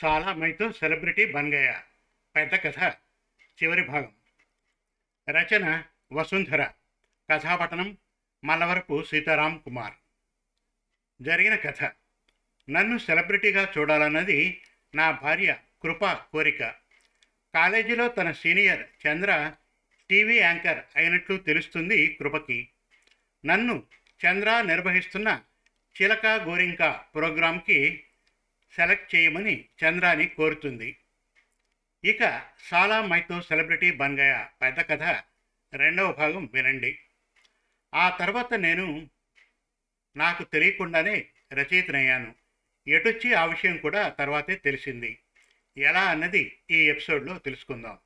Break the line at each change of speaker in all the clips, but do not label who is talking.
సాలా మైతో celebrity bun పెద్ద కథ చివరి భాగం. రచన వసుంధర. కథాపట్టణం మల్లవరపు సీతారాం కుమార్. జరిగిన కథ. నన్ను సెలబ్రిటీగా చూడాలన్నది నా భార్య కృప కోరిక. కాలేజీలో తన సీనియర్ చంద్ర టీవీ యాంకర్ అయినట్లు తెలుస్తుంది కృపకి. నన్ను చంద్ర నిర్వహిస్తున్న చిలక గోరింక ప్రోగ్రాంకి సెలెక్ట్ చేయమని చంద్రాని కోరుతుంది. ఇక సాలా మైతో సెలబ్రిటీ బన్గయ పెద్ద కథ రెండవ భాగం వినండి. ఆ తర్వాత నేను నాకు తెలియకుండానే రచయితనయ్యాను. ఎటొచ్చి ఆ విషయం కూడా తర్వాతే తెలిసింది. ఎలా అన్నది ఈ ఎపిసోడ్లో తెలుసుకుందాం.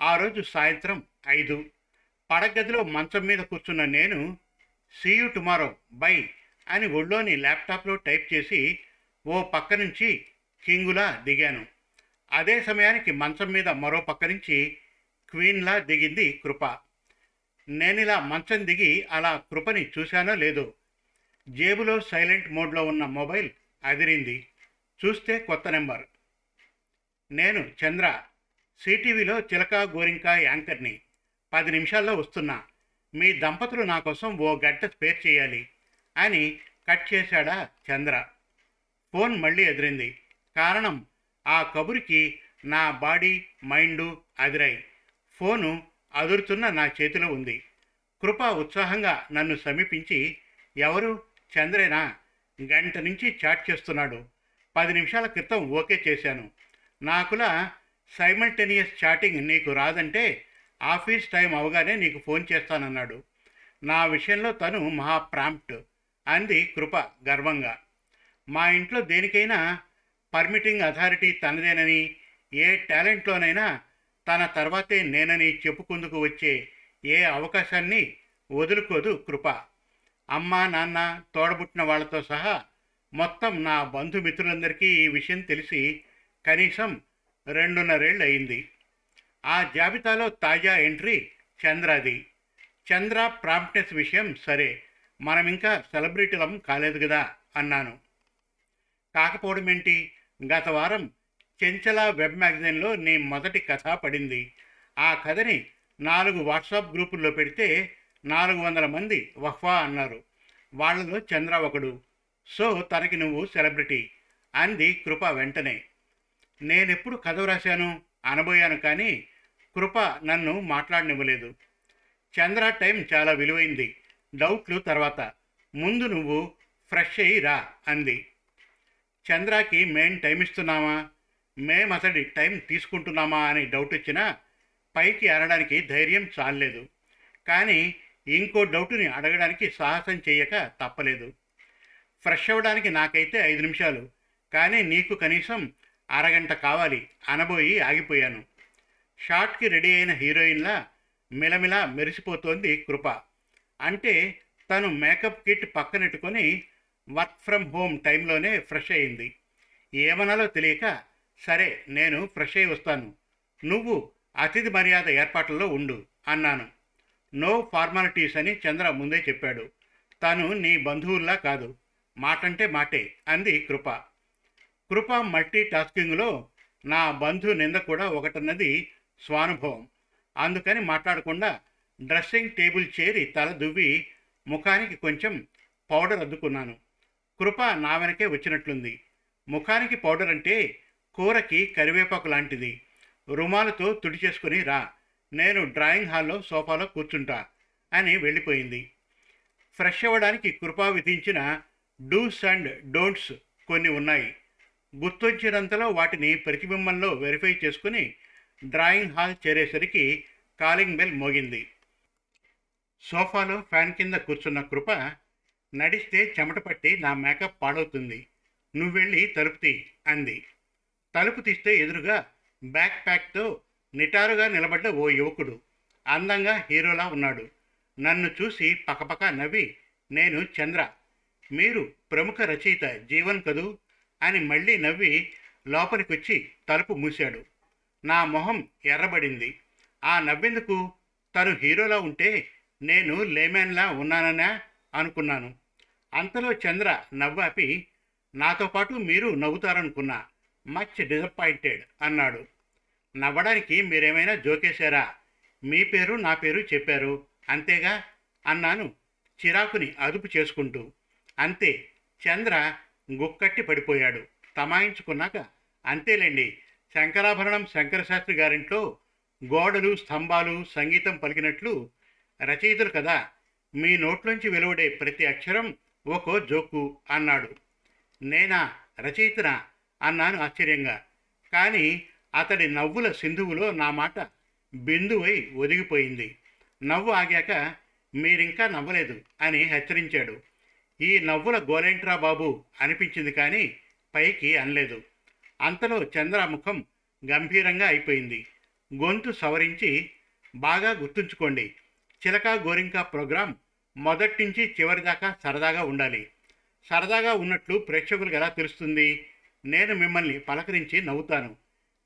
ఆ రోజు సాయంత్రం ఐదు. పడగదిలో మంచం మీద కూర్చున్న నేను సీయు టుమారో బై అని ఒళ్ళోని ల్యాప్టాప్లో టైప్ చేసి ఓ పక్క నుంచి కింగులా దిగాను. అదే సమయానికి మంచం మీద మరో పక్క నుంచి క్వీన్లా దిగింది కృప. నేనిలా మంచం దిగి అలా కృపని చూశానో లేదో. జేబులో సైలెంట్ మోడ్లో ఉన్న మొబైల్ అదిరింది. చూస్తే కొత్త నెంబర్. నేను చంద్ర సిటీవీలో చిలక గోరింక యాంకర్ని. పది నిమిషాల్లో వస్తున్నా. మీ దంపతులు నా కోసం ఓ గంట స్పేర్ చేయాలి. అని కట్ చేశాడా చంద్ర. ఫోన్ మళ్ళీ ఎదిరింది. కారణం ఆ కబురికి నా బాడీ మైండు అదిరాయి. ఫోను అదురుతున్న నా చేతిలో ఉంది. కృప ఉత్సాహంగా నన్ను సమీపించి ఎవరు? చంద్రేనా? గంట నుంచి చాట్ చేస్తున్నాడు. పది నిమిషాల క్రితం ఓకే చేశాను. నాకులా సైమల్టేనియస్ చాటింగ్ నీకు రాదంటే ఆఫీస్ టైం అవగానే నీకు ఫోన్ చేస్తానన్నాడు. నా విషయంలో తను మహా ప్రాంప్ట్. అంది కృప గర్వంగా. మా ఇంట్లో దేనికైనా పర్మిటింగ్ అథారిటీ తనదేనని ఏ టాలెంట్లోనైనా తన తర్వాతే నేనని చెప్పుకుందుకు వచ్చే ఏ అవకాశాన్ని వదులుకోదు కృప. అమ్మ నాన్న తోడబుట్టిన వాళ్ళతో సహా మొత్తం నా బంధుమిత్రులందరికీ ఈ విషయం తెలిసి కనీసం రెండున్నరేళ్ళు అయింది ఆ జాబితాలో తాజా ఎంట్రీ చంద్రాది. చంద్ర ప్రాంప్టెస్ విషయం సరే మనం ఇంకా సెలబ్రిటీలం కాలేదు కదా అన్నాను. కాకపోవడం ఏంటి? గత వారం చెంచల వెబ్ మ్యాగజైన్లో నీ మొదటి కథ పడింది. ఆ కథని నాలుగు వాట్సాప్ గ్రూపుల్లో పెడితే నాలుగు వందల మంది వహ్వా అన్నారు. వాళ్ళలో చంద్ర ఒకడు. సో తనకి నువ్వు సెలబ్రిటీ అంది కృప వెంటనే. నేనెప్పుడు కథ వ్రాశాను? అనబోయాను కానీ కృప నన్ను మాట్లాడనివ్వలేదు. చంద్ర టైం చాలా విలువైంది. డౌట్లు తర్వాత ముందు నువ్వు ఫ్రెష్ అయ్యి రా అంది. చంద్రకి మేం టైం ఇస్తున్నామా? మేం అతడి టైం తీసుకుంటున్నామా? అని డౌట్ వచ్చినా పైకి అనడానికి ధైర్యం చాలలేదు. కానీ ఇంకో డౌటుని అడగడానికి సాహసం చేయక తప్పలేదు. ఫ్రెష్ అవ్వడానికి నాకైతే ఐదు నిమిషాలు కానీ నీకు కనీసం అరగంట కావాలి అనబోయి ఆగిపోయాను. షార్ట్కి రెడీ అయిన హీరోయిన్లా మిలమిలా మెరిసిపోతోంది కృప. అంటే తను మేకప్ కిట్ పక్కనెట్టుకొని వర్క్ ఫ్రమ్ హోమ్ టైంలోనే ఫ్రెష్ అయింది. ఏమనాలో తెలియక సరే నేను ఫ్రెష్ అయి వస్తాను. నువ్వు అతిథి మర్యాద ఏర్పాట్లలో ఉండు అన్నాను. నో ఫార్మాలిటీస్ అని చంద్ర ముందే చెప్పాడు. తను నీ బంధువుల్లా కాదు. మాటంటే మాటే అంది కృప. కృప మల్టీ టాస్కింగ్లో నా బంధు నింద కూడా ఒకటన్నది స్వానుభవం. అందుకని మాట్లాడకుండా డ్రెస్సింగ్ టేబుల్ చేరి తల దువ్వి ముఖానికి కొంచెం పౌడర్ అద్దుకున్నాను. కృప నా వెనకే వచ్చినట్లుంది. ముఖానికి పౌడర్ అంటే కూరకి కరివేపాకు లాంటిది. రుమాలతో తుడిచేసుకుని రా. నేను డ్రాయింగ్ హాల్లో సోఫాలో కూర్చుంటా అని వెళ్ళిపోయింది. ఫ్రెష్ అవ్వడానికి కృప విధించిన డూస్ అండ్ డోంట్స్ కొన్ని ఉన్నాయి. గుర్తొచ్చినంతలో వాటిని ప్రతిబింబంలో వెరిఫై చేసుకుని డ్రాయింగ్ హాల్ చేరేసరికి కాలింగ్ బెల్ మోగింది. సోఫాలో ఫ్యాన్ కింద కూర్చున్న కృప నడిస్తే చెమట పట్టి నా మేకప్ పాడవుతుంది. నువ్వెళ్ళి తలుపు తీ అంది. తలుపు తీస్తే ఎదురుగా బ్యాక్ ప్యాక్తో నిటారుగా నిలబడ్డ ఓ యువకుడు. అందంగా హీరోలా ఉన్నాడు. నన్ను చూసి పకపక నవ్వి నేను చంద్ర. మీరు ప్రముఖ రచయిత జీవన్ కదూ? అని మళ్ళీ నవ్వి లోపలికొచ్చి తలుపు మూశాడు. నా మొహం ఎర్రబడింది. ఆ నవ్వెందుకు? తను హీరోలా ఉంటే నేను లేమెన్లా ఉన్నాననే అనుకున్నాను. అంతలో చంద్ర నవ్వాపి నాతో పాటు మీరు నవ్వుతారనుకున్నా మచ్ డిసప్పాయింటెడ్ అన్నాడు. నవ్వడానికి మీరేమైనా జోకేశారా? మీ పేరు నా పేరు చెప్పారు. అంతేగా? అన్నాను చిరాకుని అదుపు చేసుకుంటూ. అంతే చంద్ర గుక్కట్టి పడిపోయాడు. తమాయించుకున్నాక అంతేలేండి శంకరాభరణం శంకరశాస్త్రి గారింట్లో గోడలు స్తంభాలు సంగీతం పలికినట్లు రచయితలు కదా మీ నోట్లోంచి వెలువడే ప్రతి అక్షరం ఒక్కో జోకు అన్నాడు. నేనా రచయితనా అన్నాను ఆశ్చర్యంగా. కానీ అతడి నవ్వుల సింధువులో నా మాట బిందువై ఒదిగిపోయింది. నవ్వు ఆగాక మీరింకా నవ్వలేదు అని హెచ్చరించాడు. ఈ నవ్వుల గోలేంట్రా బాబు అనిపించింది కానీ పైకి అనలేదు. అంతలో చంద్ర ముఖం గంభీరంగా అయిపోయింది. గొంతు సవరించి బాగా గుర్తుంచుకోండి చిలక గోరింక ప్రోగ్రాం మొదటి నుంచి చివరి దాకా సరదాగా ఉండాలి. సరదాగా ఉన్నట్లు ప్రేక్షకులకు ఎలా తెలుస్తుంది? నేను మిమ్మల్ని పలకరించి నవ్వుతాను.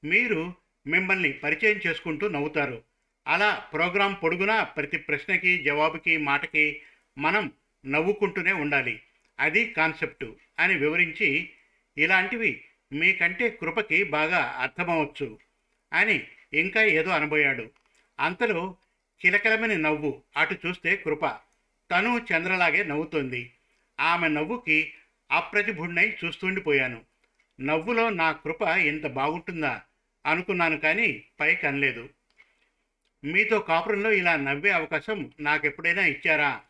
మీరు మిమ్మల్ని పరిచయం చేసుకుంటూ నవ్వుతారు. అలా ప్రోగ్రాం పొడుగునా ప్రతి ప్రశ్నకి జవాబుకి మాటకి మనం నవ్వుకుంటూనే ఉండాలి. అది కాన్సెప్టు అని వివరించి ఇలాంటివి మీకంటే కృపకి బాగా అర్థమవచ్చు అని ఇంకా ఏదో అనబోయాడు. అంతలో చిలకలమని నవ్వు. అటు చూస్తే కృప. తను చంద్రలాగే నవ్వుతోంది. ఆమె నవ్వుకి అప్రతిభుణ్ణై చూస్తుండిపోయాను. నవ్వులో నా కృప ఇంత బాగుంటుందా? అనుకున్నాను కానీ పైకి అనలేదు. మీతో కాపురంలో ఇలా నవ్వే అవకాశం నాకెప్పుడైనా ఇచ్చారా?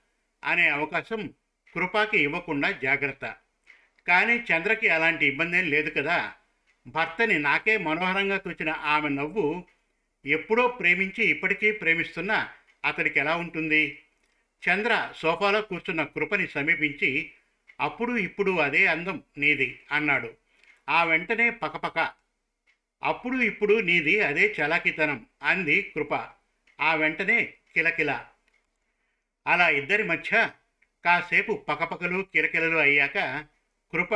అనే అవకాశం కృపాకి ఇవ్వకుండా జాగ్రత్త. కానీ చంద్రకి అలాంటి ఇబ్బంది ఏం లేదు కదా? భర్తని నాకే మనోహరంగా తోచిన ఆమె నవ్వు ఎప్పుడో ప్రేమించి ఇప్పటికీ ప్రేమిస్తున్న అతడికి ఎలా ఉంటుంది? చంద్ర సోఫాలో కూర్చున్న కృపని సమీపించి అప్పుడు ఇప్పుడు అదే అందం నీది అన్నాడు. ఆ వెంటనే పకపక అప్పుడు ఇప్పుడు నీది అదే చలాకితనం అంది కృప. ఆ వెంటనే కిలకిల అలా ఇద్దరి మధ్య కాసేపు పకపకలు కిలకిలలు అయ్యాక కృప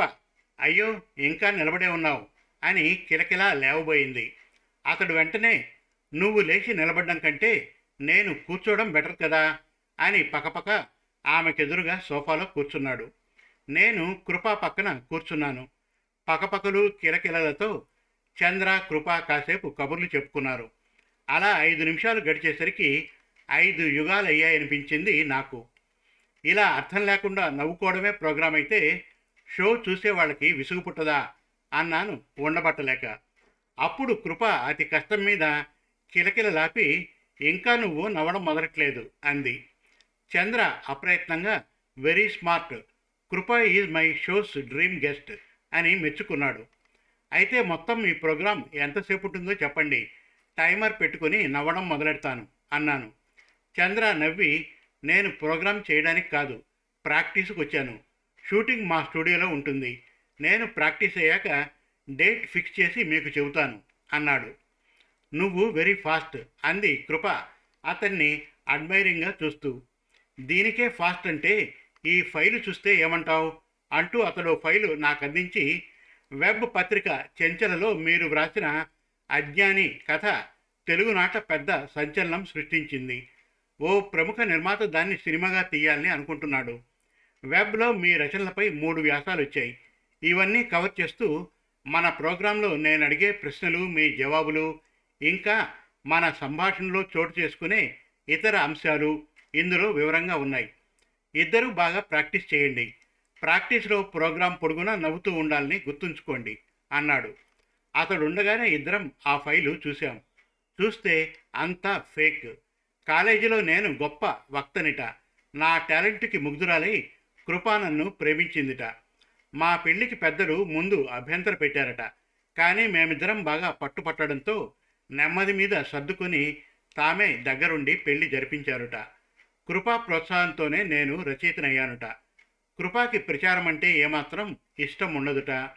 అయ్యో ఇంకా నిలబడే ఉన్నావు అని కిలకిలా లేవబోయింది. అతడు వెంటనే నువ్వు లేచి నిలబడ్డం కంటే నేను కూర్చోవడం బెటర్ కదా అని పకపక ఆమెకెదురుగా సోఫాలో కూర్చున్నాడు. నేను కృపా పక్కన కూర్చున్నాను. పకపకలు కిలకిలలతో చంద్ర కృప కాసేపు కబుర్లు చెప్పుకున్నారు. అలా ఐదు నిమిషాలు గడిచేసరికి ఐదు యుగాలు అయ్యాయనిపించింది నాకు. ఇలా అర్థం లేకుండా నవ్వుకోవడమే ప్రోగ్రాం అయితే షో చూసే వాళ్ళకి విసుగు పుట్టదా అన్నాను ఉండబట్టలేక. అప్పుడు కృప అతి కష్టం మీద కిలకిలలాపి ఇంకా నువ్వు నవ్వడం మొదలట్లేదు అంది. చంద్ర అప్రయత్నంగా very smart. Kripa is my show's dream guest అని మెచ్చుకున్నాడు. అయితే మొత్తం ఈ ప్రోగ్రాం ఎంతసేపు ఉంటుందో చెప్పండి. టైమర్ పెట్టుకుని నవ్వడం మొదలెడతాను అన్నాను. చంద్ర నవ్వి నేను ప్రోగ్రాం చేయడానికి కాదు ప్రాక్టీస్కి వచ్చాను. షూటింగ్ మా స్టూడియోలో ఉంటుంది. నేను ప్రాక్టీస్ అయ్యాక డేట్ ఫిక్స్ చేసి మీకు చెబుతాను అన్నాడు. నువ్వు వెరీ ఫాస్ట్ అంది కృప. అతన్ని అడ్మైరింగ్గా చూస్తూ దీనికే ఫాస్ట్ అంటే ఈ ఫైలు చూస్తే ఏమంటావు? అంటూ అతడు ఫైలు నాకు అందించి వెబ్ పత్రిక చెంచలలో మీరు వ్రాసిన అజ్ఞాని కథ తెలుగునాట పెద్ద సంచలనం సృష్టించింది. ఓ ప్రముఖ నిర్మాత దాన్ని సినిమాగా తీయాలని అనుకుంటున్నాడు. వెబ్లో మీ రచనలపై మూడు వ్యాసాలు వచ్చాయి. ఇవన్నీ కవర్ చేస్తూ మన ప్రోగ్రాంలో నేను అడిగే ప్రశ్నలు మీ జవాబులు ఇంకా మన సంభాషణలో చోటు చేసుకునే ఇతర అంశాలు ఇందులో వివరంగా ఉన్నాయి. ఇద్దరూ బాగా ప్రాక్టీస్ చేయండి. ప్రాక్టీస్లో ప్రోగ్రాం పొడుగున నవ్వుతూ ఉండాలని గుర్తుంచుకోండి అన్నాడు. అతడు ఉండగానే ఇద్దరం ఆ ఫైలు చూశాం. చూస్తే అంతా ఫేక్. కాలేజీలో నేను గొప్ప వక్తనిట. నా టాలెంట్కి ముగ్ధురాలై కృపా నన్ను ప్రేమించిందిట. మా పెళ్ళికి పెద్దలు ముందు అభ్యంతర పెట్టారట. కానీ మేమిద్దరం బాగా పట్టుపట్టడంతో నెమ్మది మీద సర్దుకొని తామే దగ్గరుండి పెళ్ళి జరిపించారుట. కృపా ప్రోత్సాహంతోనే నేను రచయితనయ్యానుట. కృపాకి ప్రచారం అంటే ఏమాత్రం ఇష్టం ఉండదుట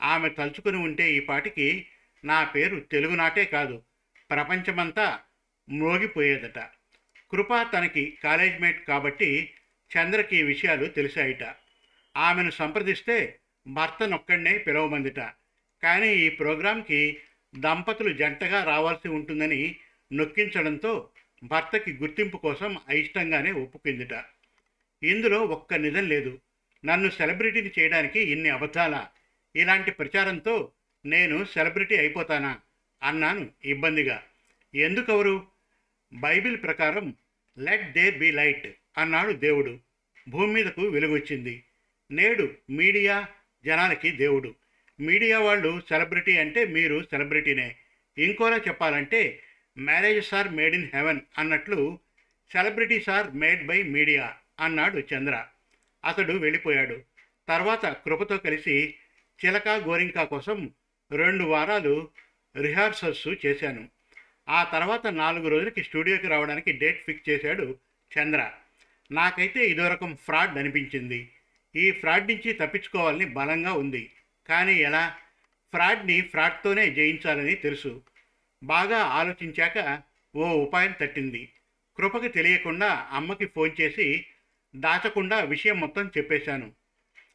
ఆమె తలుచుకుని ఉంటే ఈ పాటికి నా పేరు తెలుగునాటే కాదు ప్రపంచమంతా మ్రోగిపోయేదట కృప తనకి కాలేజ్ మేట్ కాబట్టి చంద్రకి ఈ విషయాలు తెలిసాయిట. ఆమెను సంప్రదిస్తే భర్తనొక్కడనే పిలవమందిట. కానీ ఈ ప్రోగ్రాంకి దంపతులు జంటగా రావాల్సి ఉంటుందని నొక్కించడంతో భర్తకి గుర్తింపు కోసం అయిష్టంగానే ఒప్పుకుందిట ఇందులో ఒక్క నిజం లేదు. నన్ను సెలబ్రిటీని చేయడానికి ఇన్ని అబద్ధాల? ఇలాంటి ప్రచారంతో నేను సెలబ్రిటీ అయిపోతానా? అన్నాను ఇబ్బందిగా. ఎందుకవరు? బైబిల్ ప్రకారం లెట్ దేర్ బి లైట్ అన్నాడు దేవుడు. భూమి మీదకు వెలుగొచ్చింది. నేడు మీడియా జనాలకి దేవుడు. మీడియా వాళ్ళు సెలబ్రిటీ అంటే మీరు సెలబ్రిటీనే. ఇంకోలా చెప్పాలంటే marriages are made in heaven అన్నట్లు celebrities are made by media అన్నాడు చంద్ర. అతడు వెళ్ళిపోయాడు. తర్వాత కృపతో కలిసి చిలక గోరింక కోసం రెండు వారాలు రిహార్సల్స్ చేశాను. ఆ తర్వాత నాలుగు రోజులకి స్టూడియోకి రావడానికి డేట్ ఫిక్స్ చేశాడు చంద్ర. నాకైతే ఇదో రకం ఫ్రాడ్ అనిపించింది. ఈ ఫ్రాడ్ నుంచి తప్పించుకోవాలని బలంగా ఉంది. కానీ ఎలా? ఫ్రాడ్ని ఫ్రాడ్తోనే జయించాలని తెలుసు. బాగా ఆలోచించాక ఓ ఉపాయం తట్టింది. కృపకి తెలియకుండా అమ్మకి ఫోన్ చేసి దాచకుండా విషయం మొత్తం చెప్పేశాను.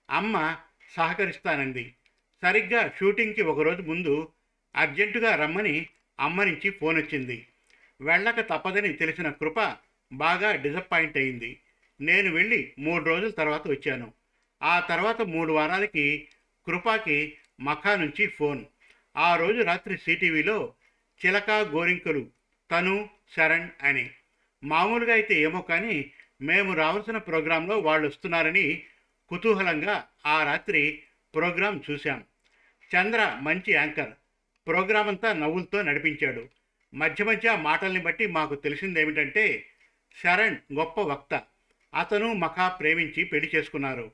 అమ్మ సహకరిస్తానంది. సరిగ్గా షూటింగ్కి ఒకరోజు ముందు అర్జెంటుగా రమ్మని అమ్మ నుంచి ఫోన్ వచ్చింది. వెళ్ళక తప్పదని తెలిసిన కృప బాగా డిసప్పాయింట్ అయింది. నేను వెళ్ళి మూడు రోజుల తర్వాత వచ్చాను. ఆ తర్వాత మూడు వారాలకి కృపాకి మఖా నుంచి ఫోన్. ఆ రోజు రాత్రి సిటీవీలో చిలక గోరింకలు తను శరణ్ అని. మామూలుగా అయితే ఏమో కానీ మేము రావాల్సిన ప్రోగ్రాంలో వాళ్ళు వస్తున్నారని కుతూహలంగా ఆ రాత్రి ప్రోగ్రాం చూశాం. చంద్ర మంచి యాంకర్. ప్రోగ్రాం అంతా నవ్వులతో నడిపించాడు. మధ్య మధ్య మాటల్ని బట్టి మాకు తెలిసిందేమిటంటే శరణ్ గొప్ప వక్త. అతను మఖా ప్రేమించి పెళ్ళి చేసుకున్నారు.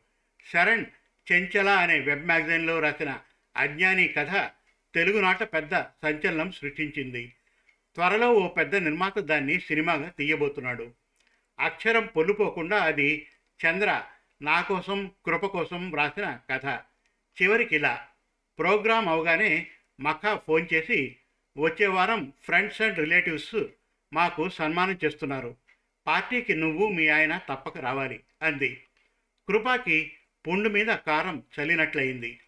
శరణ్ చెంచల అనే వెబ్ మ్యాగజైన్లో రాసిన అజ్ఞాని కథ తెలుగునాట పెద్ద సంచలనం సృష్టించింది. త్వరలో ఓ పెద్ద నిర్మాత దాన్ని సినిమాగా తీయబోతున్నాడు. అక్షరం పొల్లుపోకుండా అది చంద్ర నా కోసం కృప కోసం రాసిన కథ. చివరికి ఇలా ప్రోగ్రాం అవగానే మఖా ఫోన్ చేసి వచ్చే వారం ఫ్రెండ్స్ అండ్ రిలేటివ్స్ మాకు సన్మానం చేస్తున్నారు. పార్టీకి నువ్వు మీ ఆయన తప్పక రావాలి అంది. కృపాకి పుండు మీద కారం చల్లినట్లయింది.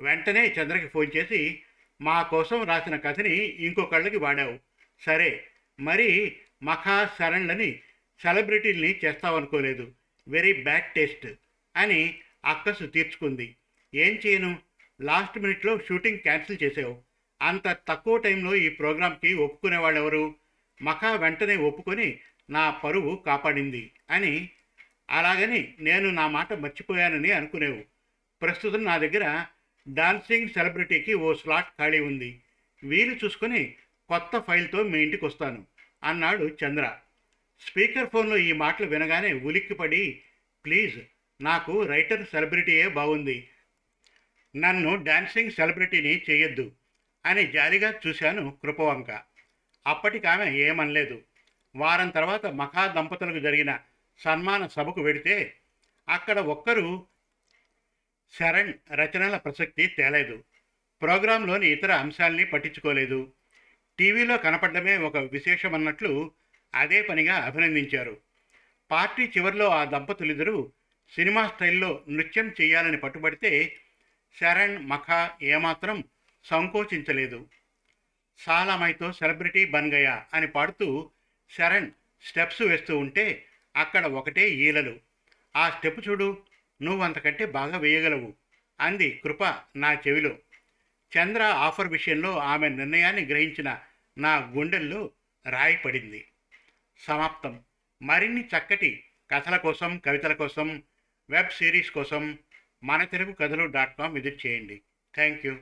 వెంటనే చంద్రకి ఫోన్ చేసి మా కోసం రాసిన కథని ఇంకొకళ్ళకి వాడావు. సరే మరి మఖా శరణ్లని సెలబ్రిటీల్ని చేస్తావనుకోలేదు. వెరీ బ్యాడ్ టేస్ట్ అని అక్కసు తీర్చుకుంది. ఏం చేయను? లాస్ట్ మినిట్లో షూటింగ్ క్యాన్సిల్ చేసావు అంత తక్కువ టైంలో ఈ ప్రోగ్రాంకి ఒప్పుకునేవాళ్ళెవరు? మఖా వెంటనే ఒప్పుకొని నా పరువు కాపాడింది అని అలాగని నేను నా మాట మర్చిపోయానని అనుకునేవు. ప్రస్తుతం నా దగ్గర డాన్సింగ్ సెలబ్రిటీకి ఓ స్లాట్ ఖాళీ ఉంది. వీలు చూసుకొని కొత్త ఫైల్తో మీ ఇంటికి వస్తాను అన్నాడు చంద్ర. స్పీకర్ ఫోన్లో ఈ మాటలు వినగానే ఉలిక్కిపడి ప్లీజ్ నాకు రైటర్ సెలబ్రిటీయే బాగుంది. నన్ను డాన్సింగ్ సెలబ్రిటీని చేయొద్దు అని జాలిగా చూశాను కృపవంక. అప్పటికామె ఏమనలేదు. వారం తర్వాత మఖా దంపతులకు జరిగిన సన్మాన సభకు వెడితే అక్కడ ఒక్కరు శరణ్ రచనల ప్రసక్తి తేలేదు. ప్రోగ్రాంలోని ఇతర అంశాల్ని పట్టించుకోలేదు. టీవీలో కనపడమే ఒక విశేషమన్నట్లు అదే పనిగా అభినందించారు. పార్టీ చివరిలో ఆ దంపతులిద్దరూ సినిమా స్టైల్లో నృత్యం చేయాలని పట్టుబడితే శరణ్ మఖా ఏమాత్రం సంకోచించలేదు. సాలామైతో సెలబ్రిటీ బన్గయా అని పాడుతూ శరణ్ స్టెప్స్ వేస్తూ ఉంటే అక్కడ ఒకటే ఈలలు. ఆ స్టెప్ చూడు నువ్వు అంతకంటే బాగా వేయగలవు అంది కృప నా చెవిలో. చంద్ర ఆఫర్ విషయంలో ఆమె నిర్ణయాన్ని గ్రహించిన నా గుండెల్లో రాయి పడింది. సమాప్తం. మరిన్ని చక్కటి కథల కోసం కవితల కోసం వెబ్ సిరీస్ కోసం మన తెలుగు కథలు డాట్ కామ్ విజిట్ చేయండి. Thank you.